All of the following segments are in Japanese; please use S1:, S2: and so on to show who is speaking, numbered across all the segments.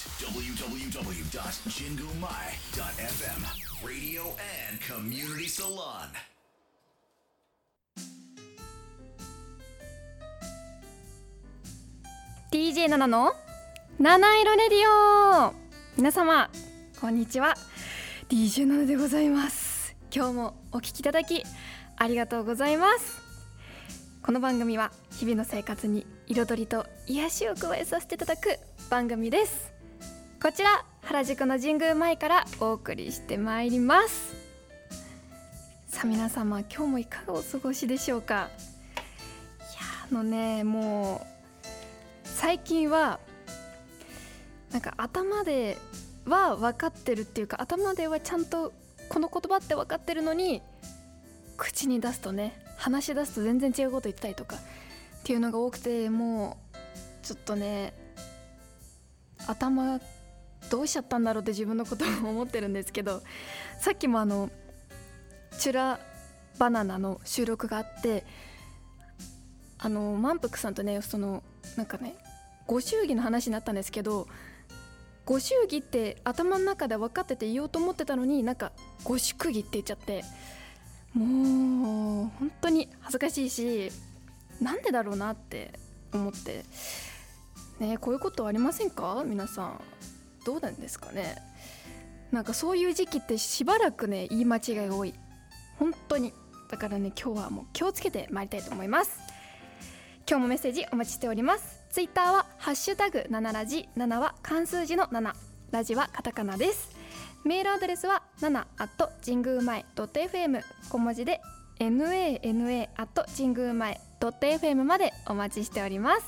S1: www.jingumai.fm Radio and Community Salon.
S2: DJ 7の七色レディオ。皆様こんにちは。DJ 7でございます。今日もお聞きいただきありがとうございます。この番組は日々の生活に彩りと癒しを加えさせていただく番組です。こちら原宿の神宮前からお送りしてまいります。さあ皆様今日もいかがお過ごしでしょうか？いやあのねもう最近はなんか頭では分かってるっていうか頭ではちゃんとこの言葉って分かってるのに口に出すとね話し出すと全然違うこと言ったりとかっていうのが多くてもうちょっとね頭どうしちゃったんだろうって自分のことを思ってるんですけどさっきもあのチュラバナナの収録があってあの満腹さんとねそのなんかねご祝儀の話になったんですけどご祝儀って頭の中で分かってて言おうと思ってたのになんかご祝儀って言っちゃってもう本当に恥ずかしいしなんでだろうなって思ってねこういうことありませんか？皆さん。どうなんですかね。なんかそういう時期ってしばらくね言い間違いが多い。本当に。だからね今日はもう気をつけてまいりたいと思います。今日もメッセージお待ちしております。ツイッターはハッシュタグ7ラジ。7は漢数字の7ラジはカタカナです。メールアドレスは7 at 神宮前 .fm 小文字で nana at 神宮前 .fm までお待ちしております。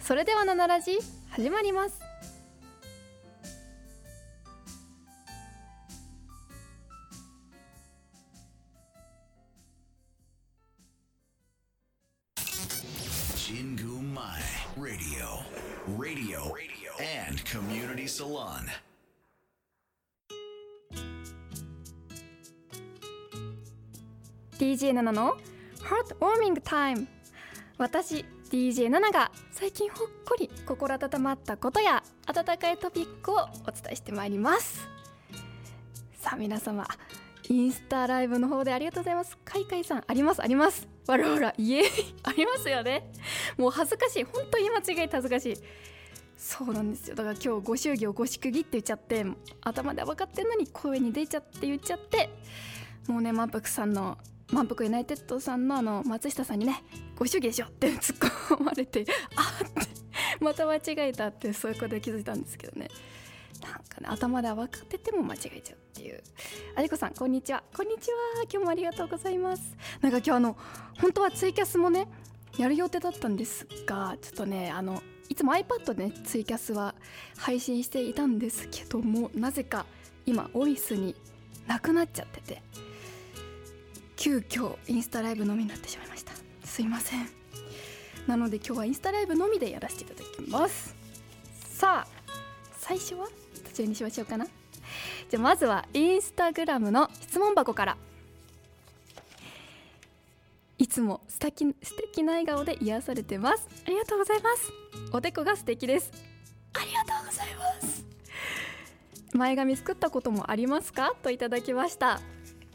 S2: それでは7ラジ始まります。
S1: Community Salon「
S2: DJ7 の Heart Warming Time」私 DJ7 が最近ほっこり心温まったことや温かいトピックをお伝えしてまいります。さあ皆様インスタライブの方でありがとうございます。カイカイさんありますあります。わらわらいえありますよね。もう恥ずかしい。本当に間違えて恥ずかしい。そうなんですよ。だから今日ご祝儀をご祝儀って言っちゃって頭では分かってんのに声に出ちゃって言っちゃってもうね満腹さんの満腹ユナイテッドさんのあの松下さんにねご祝儀でしょって突っ込まれて あってまた間違えたってそういうことで気づいたんですけどね。なんかね頭では分かってても間違えちゃうっていう。ありこさんこんにちは。こんにちは。今日もありがとうございます。なんか今日あの本当はツイキャスもねやる予定だったんですがちょっとねあのいつも iPad でねツイキャスは配信していたんですけどもなぜか今オフィスになくなっちゃってて急遽インスタライブのみになってしまいました。すいません。なので今日はインスタライブのみでやらせていただきます。さあ最初はどちらにしましょうかな？じゃあまずはインスタグラムの質問箱から。つも素敵素敵な笑顔で癒されてます。ありがとうございます。おでこが素敵です。ありがとうございます。前髪作ったこともありますか？といただきました。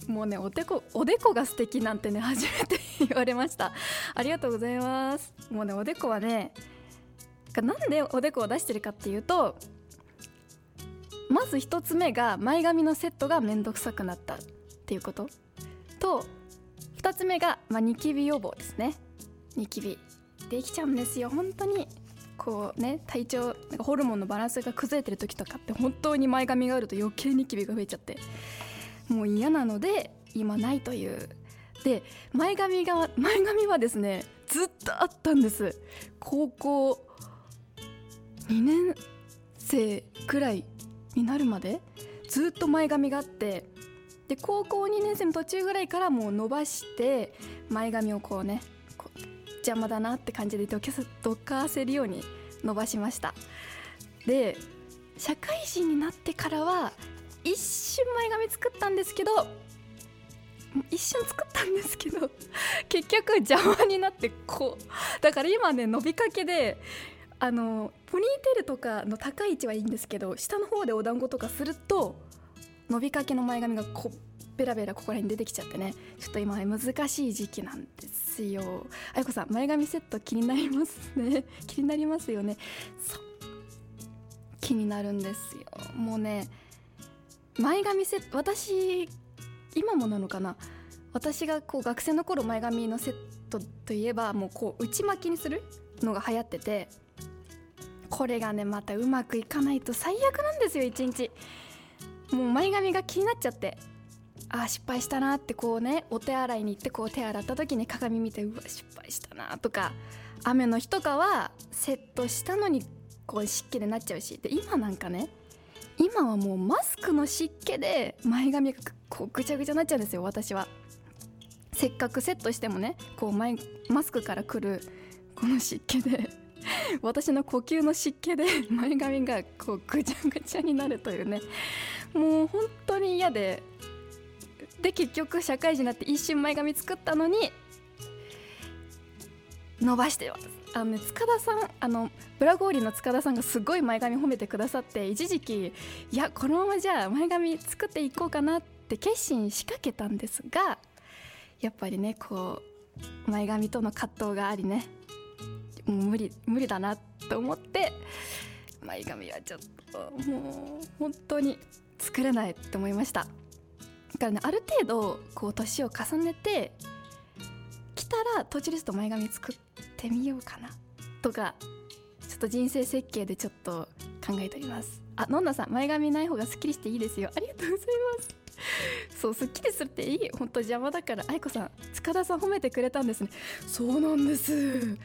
S2: もうねおでこおでこが素敵なんてね初めて言われました。ありがとうございます。もうねおでこはねなんでおでこを出してるかっていうとまず一つ目が前髪のセットがめんどくさくなったっていうこと。と2つ目が、まあ、ニキビ予防ですね。ニキビできちゃうんですよ。本当にこうね体調なんかホルモンのバランスが崩れてる時とかって本当に前髪があると余計ニキビが増えちゃってもう嫌なので今ないという。で前髪が前髪はですねずっとあったんです。高校2年生くらいになるまでずっと前髪があってで高校2年生の途中ぐらいからもう伸ばして前髪をこうね邪魔だなって感じでどけさどかせるように伸ばしました。で社会人になってからは一瞬前髪作ったんですけど一瞬作ったんですけど 結局邪魔になってこうだから今ね伸びかけであのポニーテールとかの高い位置はいいんですけど下の方でお団子とかすると伸びかけの前髪がこベラベラここら辺出てきちゃってね。ちょっと今難しい時期なんですよ。あやこさん前髪セット気になりますね。気になりますよね。そう気になるんですよ。もうね前髪セット私今もなのかな。私がこう学生の頃前髪のセットといえばもうこう内巻きにするのが流行ってて。これがねまたうまくいかないと最悪なんですよ一日。もう前髪が気になっちゃってあー失敗したなってこうねお手洗いに行ってこう手洗った時に鏡見てうわ失敗したなとか雨の日とかはセットしたのにこう湿気でなっちゃうしで今なんかね今はもうマスクの湿気で前髪がこうぐちゃぐちゃになっちゃうんですよ私は。せっかくセットしてもねこう前マスクから来るこの湿気で私の呼吸の湿気で前髪がこうぐちゃぐちゃになるというね。もう本当に嫌でで結局社会人になって一瞬前髪作ったのに伸ばしてますあのね塚田さんあのブラゴーリの塚田さんがすごい前髪褒めてくださって一時期いやこのままじゃあ前髪作っていこうかなって決心しかけたんですがやっぱりねこう前髪との葛藤がありねもう無理無理だなと思って前髪はちょっともう本当に作れないって思いました。だからねある程度こう年を重ねてきたら途中ですと前髪作ってみようかな。とかちょっと人生設計でちょっと考えております。あのんなさん前髪ない方がすっきりしていいですよ。ありがとうございます。そうすっきりするっていい。本当邪魔だから愛子さん塚田さん褒めてくれたんですね。そうなんです。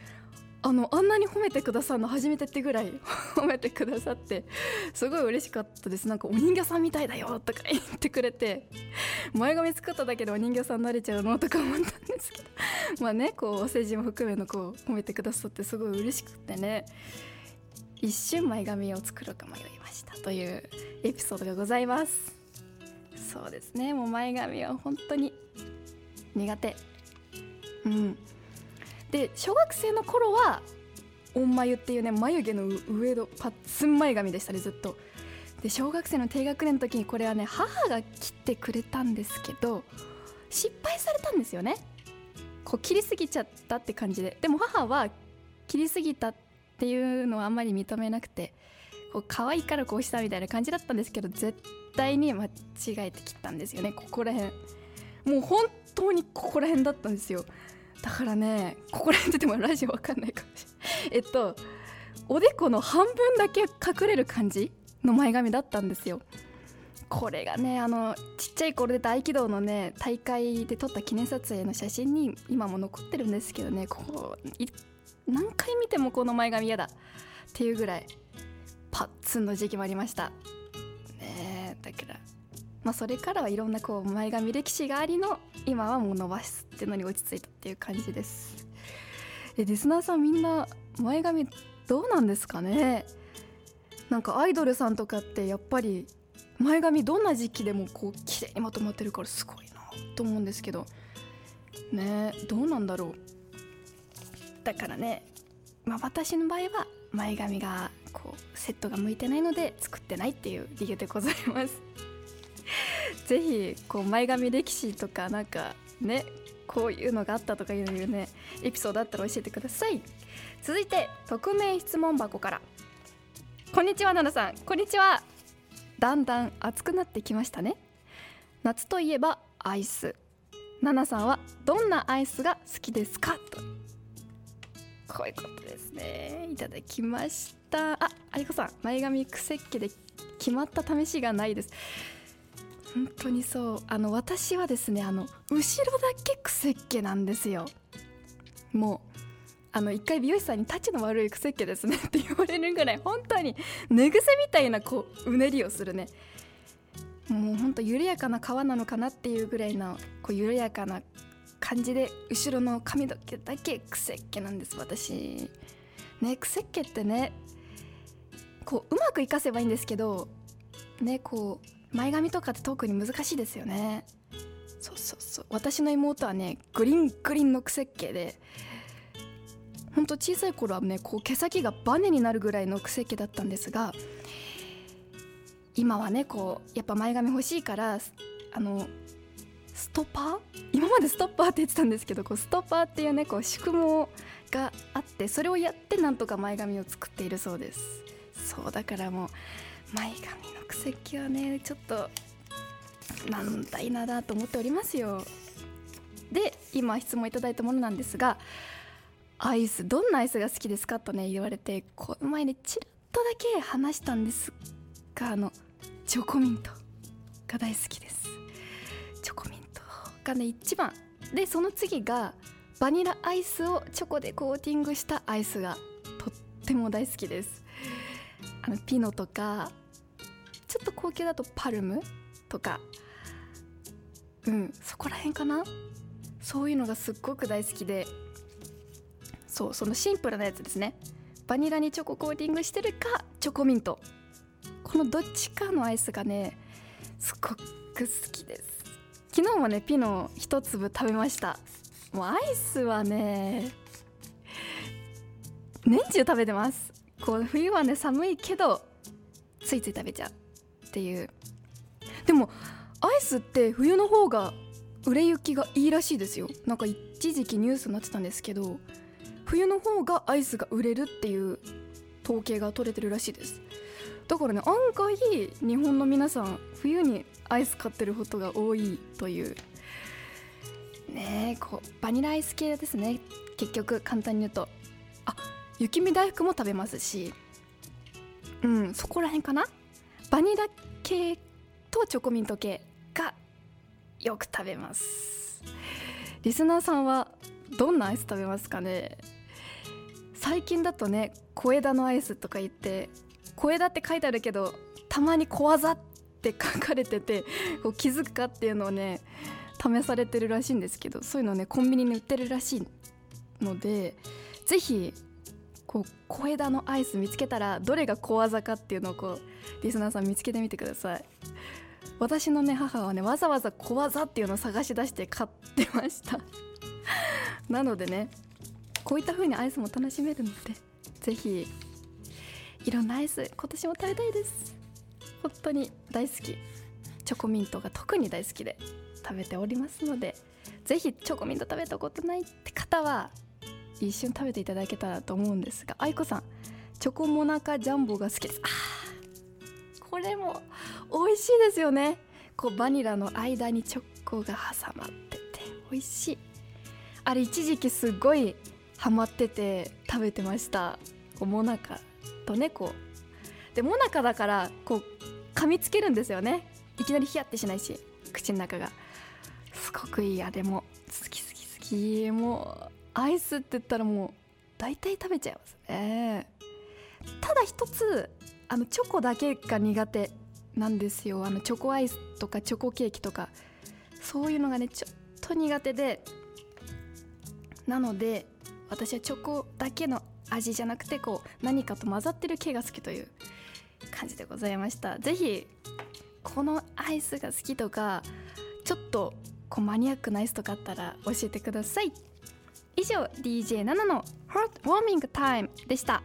S2: あのあんなに褒めてくださるの初めてってぐらい 褒めてくださってすごい嬉しかったです。なんかお人形さんみたいだよとか言ってくれて前髪作っただけでお人形さんになれちゃうのとか思ったんですけど。まあねこうお世辞も含めのこう褒めてくださってすごい嬉しくてね。一瞬前髪を作ろうか迷いましたというエピソードがございます。そうですね。もう前髪は本当に苦手。うん。で小学生の頃は音眉っていうね眉毛の上のパッツン前髪でしたねずっと。で小学生の低学年の時にこれはね母が切ってくれたんですけど失敗されたんですよね。こう切りすぎちゃったって感じで。でも母は切りすぎたっていうのはあんまり認めなくてこう可愛いからこうしたみたいな感じだったんですけど絶対に間違えて切ったんですよね。ここら辺。もう本当にここら辺だったんですよ。だからねここら辺ってもラジオわかんないかもしれない。えっとおでこの半分だけ隠れる感じの前髪だったんですよ。これがねあのちっちゃい頃で大軌道のね大会で撮った記念撮影の写真に今も残ってるんですけどねこう何回見てもこの前髪嫌だ。っていうぐらいパッツンの時期もありました。ねだからまあそれからはいろんなこう前髪歴史がありの今はもう伸ばすっていうのに落ち着いたっていう感じです。えリスナーさんみんな前髪どうなんですかね？なんかアイドルさんとかってやっぱり前髪どんな時期でもこう綺麗にまとまってるからすごいなと思うんですけど。ねどうなんだろう？だからね、まあ、私の場合は前髪がこうセットが向いてないので作ってないっていう理由でございます。ぜひこう前髪歴史とかなんかねこういうのがあったとかいうねエピソードあったら教えてください。続いて匿名質問箱から。こんにちは奈々さん。こんにちは。だんだん暑くなってきましたね。夏といえばアイス。奈々さんはどんなアイスが好きですか？と。こういうことですね。いただきました。あありこさん。前髪くせっ毛で決まった試しがないです。本当にそう。あの私はですねあの後ろだけくせっ毛なんですよ。もうあの一回美容師さんに「タチの悪いくせっ毛ですね 」って言われるぐらい本当に寝癖みたいなこううねりをするね。もうほんと緩やかな皮なのかなっていうぐらいのこう緩やかな感じで後ろの髪の毛だけくせっ毛なんです私。ねくせっ毛ってねこううまくいかせばいいんですけどねこう前髪とかって特に難しいですよね。そうそうそう。私の妹はねグリングリンのくせっ毛でほんと小さい頃はねこう毛先がバネになるぐらいの癖っ毛だったんですが今はねこうやっぱ前髪欲しいからあのストッパー？今までストッパーって言ってたんですけどこうストッパーっていうねこう宿毛があってそれをやってなんとか前髪を作っているそうです。そうだからもう前髪の癖毛はねちょっとなんだいなだと思っておりますよ。で今質問いただいたものなんですがアイスどんなアイスが好きですかとね言われてこの前ねちらっとだけ話したんですがあのチョコミントが大好きです。チョコミントがね一番。でその次がバニラアイスをチョコでコーティングしたアイスがとっても大好きです。あのピノとかちょっと高級だとパルムとか。うんそこら辺かな。そういうのがすっごく大好きで。そうそのシンプルなやつですね。バニラにチョココーティングしてるかチョコミント。このどっちかのアイスがねすっごく好きです。昨日もねピノ一粒食べました。もうアイスはね年中食べてます。こう冬はね寒いけどついつい食べちゃう。っていう。でもアイスって冬の方が売れ行きがいいらしいですよ。なんか一時期ニュースになってたんですけど冬の方がアイスが売れるっていう統計が取れてるらしいです。だからね案外日本の皆さん冬にアイス買ってることが多いという。ねえこうバニラアイス系ですね。結局簡単に言うと。あ雪見大福も食べますし。うんそこら辺かな？バニラ系とチョコミント系がよく食べます。リスナーさんはどんなアイス食べますかね？最近だとね小枝のアイスとか言って小枝って書いてあるけどたまに小技って書かれててこう気づくかっていうのをね試されてるらしいんですけどそういうのねコンビニに売ってるらしいのでぜひこう小枝のアイス見つけたらどれが小技かっていうのをこうリスナーさん見つけてみてください。私のね母はねわざわざ小技っていうのを探し出して買ってました。なのでねこういった風にアイスも楽しめるのでぜひいろんなアイス今年も食べたいです。本当に大好き。チョコミントが特に大好きで食べておりますのでぜひチョコミント食べたことないって方は一瞬食べていただけたらと思うんですが愛子さんチョコモナカジャンボが好きです。あこれも美味しいですよね。こうバニラの間にチョコが挟まってて美味しい。あれ一時期すごいハマってて食べてました。こうモナカとねこう。でモナカだからこう噛みつけるんですよね。いきなりヒヤってしないし口の中が。すごくいい。あれも好き好き好き。もうアイスって言ったらもう大体食べちゃいますね。ただ一つあのチョコだけが苦手なんですよ。あのチョコアイスとかチョコケーキとかそういうのがねちょっと苦手で。なので私はチョコだけの味じゃなくてこう何かと混ざってる系が好きという感じでございました。是非このアイスが好きとかちょっとこうマニアックなアイスとかあったら教えてください。以上 DJ7 の Heart Warming Time でした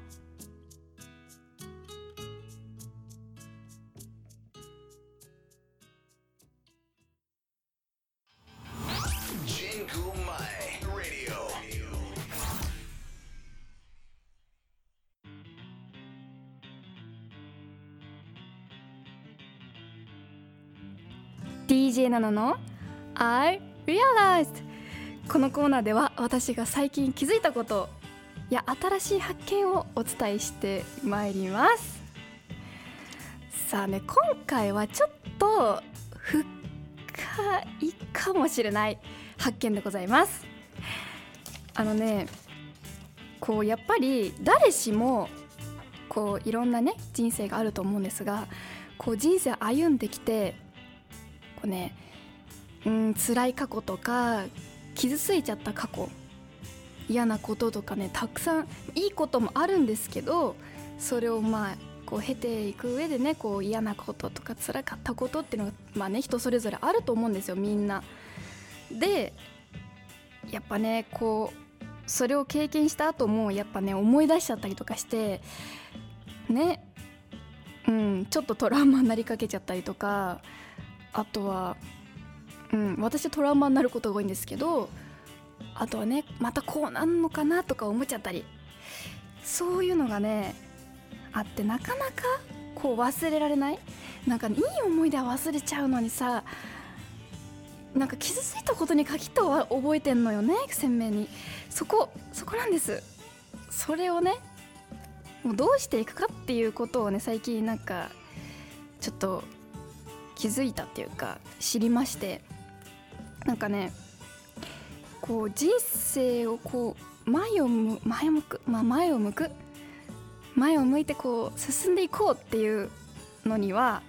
S2: DJ7 の I Realized このコーナーでは私が最近気づいたことや新しい発見をお伝えしてまいります。さあね今回はちょっと深いかもしれない発見でございます。あのねこうやっぱり誰しもこういろんなね人生があると思うんですがこう人生歩んできてこうねうん辛い過去とか傷ついちゃった過去嫌なこととかねたくさんいいこともあるんですけどそれをまあこう経ていく上でねこう嫌なこととか辛かったことっていうのがまあね人それぞれあると思うんですよみんな。でやっぱねこうそれを経験した後もやっぱね思い出しちゃったりとかしてねうんちょっとトラウマになりかけちゃったりとかあとは、うん、私トラウマになることが多いんですけどあとはねまたこうなんのかなとか思っちゃったりそういうのがねあってなかなかこう忘れられない。なんか、ね、いい思い出は忘れちゃうのにさなんか傷ついたことに限っては覚えてんのよね鮮明に。そこそこなんです。それをねもうどうしていくかっていうことをね最近なんかちょっと気づいたっていうか知りまして。なんかねこう人生をこう前を向前向く、まあ、前を向く前を向いてこう進んでいこうっていうのには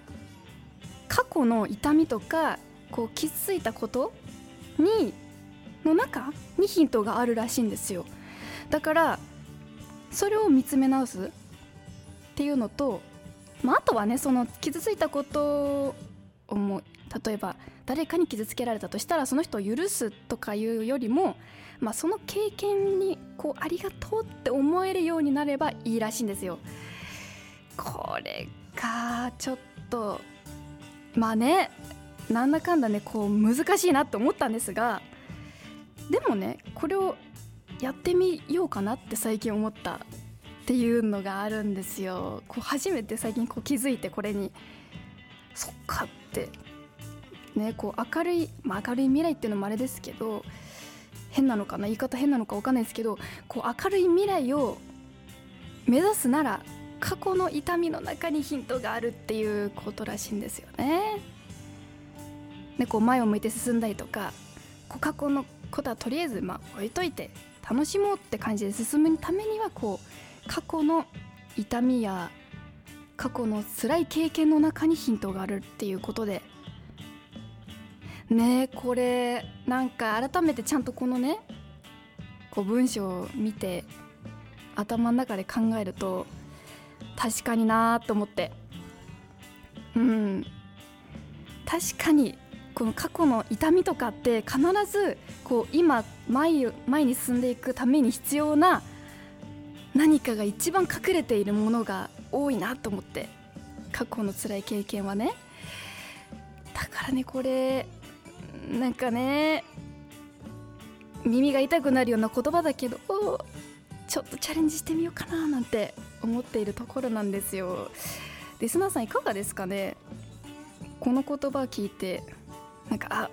S2: 過去の痛みとかこう傷ついたことにの中にヒントがあるらしいんですよ。だからそれを見つめ直すっていうのと、まあ、あとはねその傷ついたことをも例えば誰かに傷つけられたとしたらその人を許すとかいうよりも、まあ、その経験にこうありがとうって思えるようになればいいらしいんですよ。これがちょっとまあねなんだかんだねこう難しいなって思ったんですがでもねこれをやってみようかなって最近思ったっていうのがあるんですよこう初めて最近こう気づいてこれにそっかってねこう明るい、まあ、明るい未来っていうのもあれですけど変なのかな言い方変なのか分かんないですけどこう明るい未来を目指すなら過去の痛みの中にヒントがあるっていうことらしいんですよね。でこう前を向いて進んだりとかこう過去のことはとりあえずまあ置いといて楽しもうって感じで進むためにはこう過去の痛みや過去の辛い経験の中にヒントがあるっていうことでねこれなんか改めてちゃんとこのねこう文章を見て頭の中で考えると確かになーと思って。うん。確かにこの過去の痛みとかって必ずこう今前前に進んでいくために必要な何かが一番隠れているものが多いなと思って。過去の辛い経験はね。だからねこれなんかね耳が痛くなるような言葉だけどちょっとチャレンジしてみようかななんて思っているところなんですよ。リスナーさんいかがですかね？この言葉を聞いてなんかあ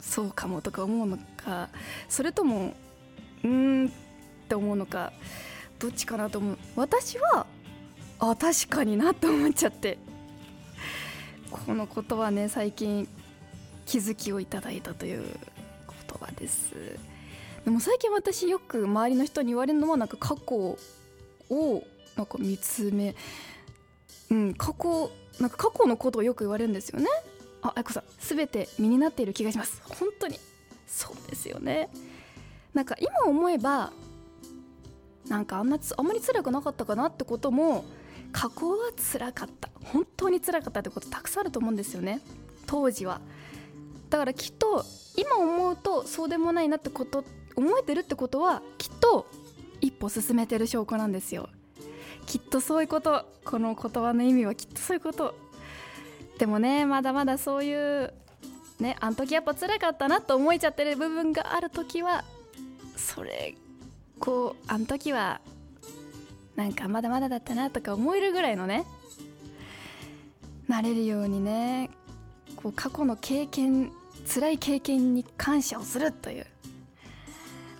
S2: そうかもとか思うのかそれともうーんって思うのかどっちかなと思う。私はあ確かになって思っちゃって。この言葉ね最近気づきをいただいたという言葉です。でも最近私よく周りの人に言われるのはなんか過去をなんか見つめうん過去なんか過去のことをよく言われるんですよね。ああこさん全て身になっている気がします。本当にそうですよね。なんか今思えばなんかあんなあんまり辛くなかったかなってことも過去は辛かった。本当に辛かったってことたくさんあると思うんですよね。当時は。だからきっと今思うとそうでもないなってこと思えてるってことはきっと一歩進めてる証拠なんですよ。きっとそういうことこの言葉の意味はきっとそういうこと。でもねまだまだそういうねあの時やっぱ辛かったなと思えちゃってる部分がある時はそれこうあの時はなんかまだまだだったなとか思えるぐらいのねなれるようにねこう過去の経験辛い経験に感謝をするという。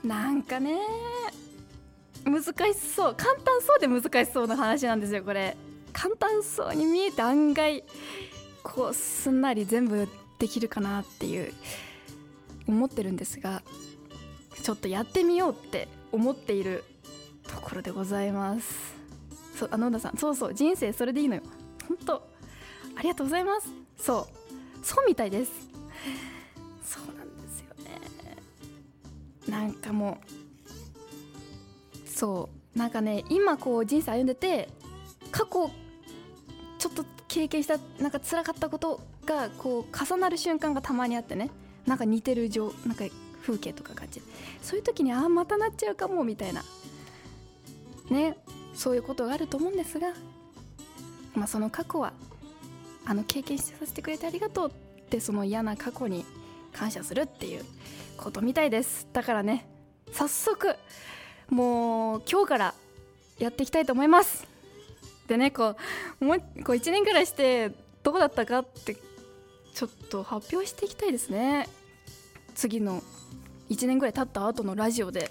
S2: なんかね難しそう。簡単そうで難しそうな話なんですよこれ。簡単そうに見えて案外こうすんなり全部できるかなっていう思ってるんですがちょっとやってみようって思っているところでございます。そうあ野田さん。そうそう人生それでいいのよ。本当ありがとうございます。そうそうみたいです。なんかもうそうなんかね今こう人生歩んでて過去ちょっと経験したなんか辛かったことがこう重なる瞬間がたまにあってね。なんか似てる状なんか風景とか感じそういう時にああまたなっちゃうかもみたいな。ねそういうことがあると思うんですが、まあ、その過去はあの経験させてくれてありがとうってその嫌な過去に感謝するっていうことみたいです。だからね早速もう今日からやっていきたいと思います。でねこうもうこう1年くらいしてどうだったかってちょっと発表していきたいですね。次の1年ぐらい経った後のラジオで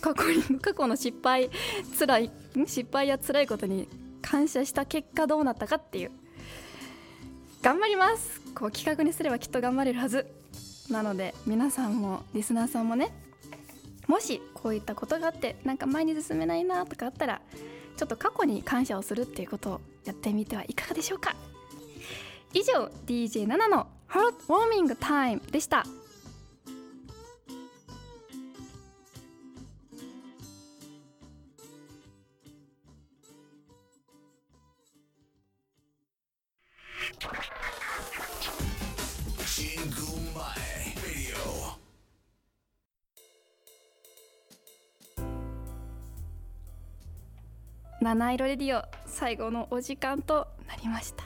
S2: 過去に 過去の失敗辛い失敗や辛いことに感謝した結果どうなったかっていう。頑張ります。こう企画にすればきっと頑張れるはず。なので皆さんもリスナーさんもねもしこういったことがあってなんか前に進めないなとかあったらちょっと過去に感謝をするっていうことをやってみてはいかがでしょうか。以上 DJ7 のハートウォーミングタイムでした。
S1: 新
S2: 七色レディオ最後のお時間となりました。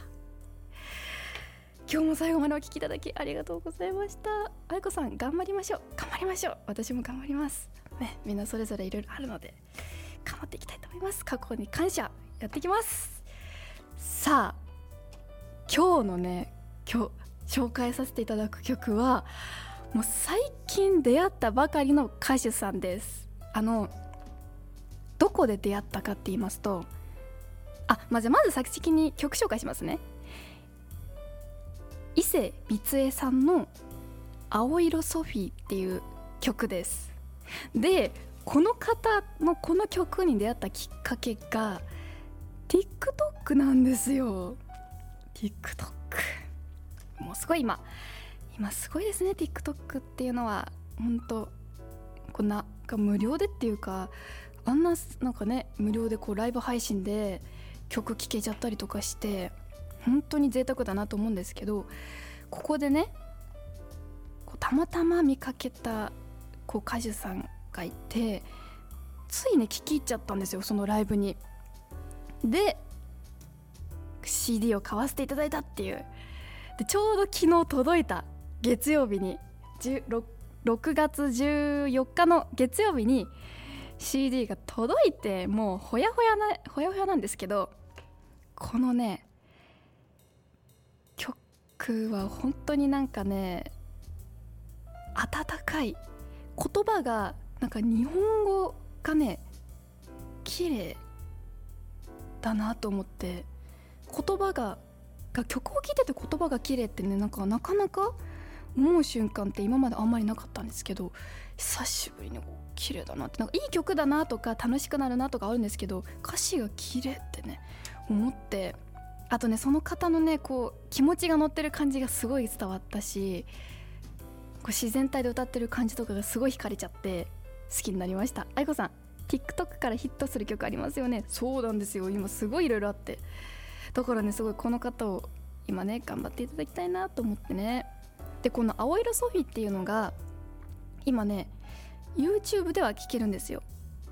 S2: 今日も最後までお聞きいただきありがとうございました。あいこさん頑張りましょう。頑張りましょう。私も頑張ります。ねみんなそれぞれいろいろあるので頑張っていきたいと思います。過去に感謝やってきます。さあ今日のね今日紹介させていただく曲はもう最近出会ったばかりの歌手さんです。あのどこで出会ったかって言いますとあ、まあ、じゃあまず先に曲紹介しますね。伊勢光恵さんの「青色ソフィー」っていう曲です。でこの方のこの曲に出会ったきっかけが TikTok なんですよ。TikTok もうすごい今今すごいですね。TikTok っていうのは本当こんな無料でっていうかあんななんかね無料でこうライブ配信で曲聴けちゃったりとかして本当に贅沢だなと思うんですけどここでねたまたま見かけたこう歌手さんがいてついね聴き入っちゃったんですよそのライブに。で CD を買わせていただいたっていうでちょうど昨日届いた月曜日に 6, 6月14日の月曜日に CD が届いてもうほやほやなほやほやなんですけどこのね曲は本当になんかね温かい。言葉がなんか日本語がね綺麗だなと思って言葉がが曲を聴いてて言葉が綺麗ってねなんかなかなか思う瞬間って今まであんまりなかったんですけど久しぶりに綺麗だなってなんかいい曲だなとか楽しくなるなとかあるんですけど歌詞が綺麗ってね思ってあとねその方のねこう気持ちが乗ってる感じがすごい伝わったしこう自然体で歌ってる感じとかがすごい惹かれちゃって好きになりました。愛子さん TikTok からヒットする曲ありますよね。そうなんですよ。今すごいいろいろあって。だからねすごいこの方を今ね頑張っていただきたいなと思ってね。でこの「青色ソフィ」っていうのが今ね YouTube では聴けるんですよ。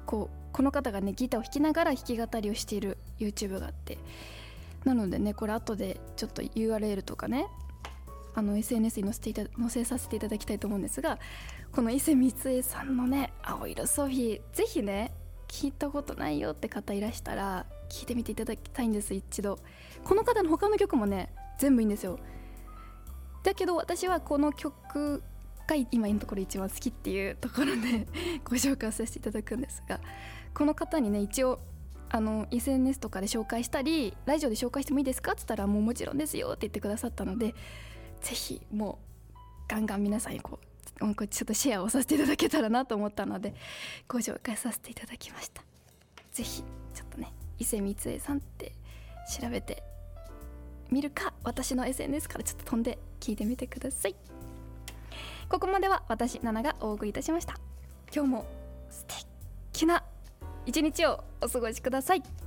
S2: こうこの方がねギターを弾きながら弾き語りをしている YouTube があって。なのでねこれ後でちょっと URL とかねあの SNS に載せていた載せさせていただきたいと思うんですがこの伊勢光恵さんのね「青色ソフィー」ぜひね聞いたことないよって方いらしたら聞いてみていただきたいんです一度。この方の他の曲もね全部いいんですよ。だけど私はこの曲が今のところ一番好きっていうところで ご紹介させていただくんですがこの方にね一応あの SNS とかで紹介したりラジオで紹介してもいいですかって言ったらもうもちろんですよって言ってくださったのでぜひもうガンガン皆さんにこうちょっとシェアをさせていただけたらなと思ったのでご紹介させていただきました。ぜひちょっとね伊勢光恵さんって調べて見るか私の SNS からちょっと飛んで聞いてみてください。ここまでは私ナナがお送りいたしました。今日も素敵な一日をお過ごしください。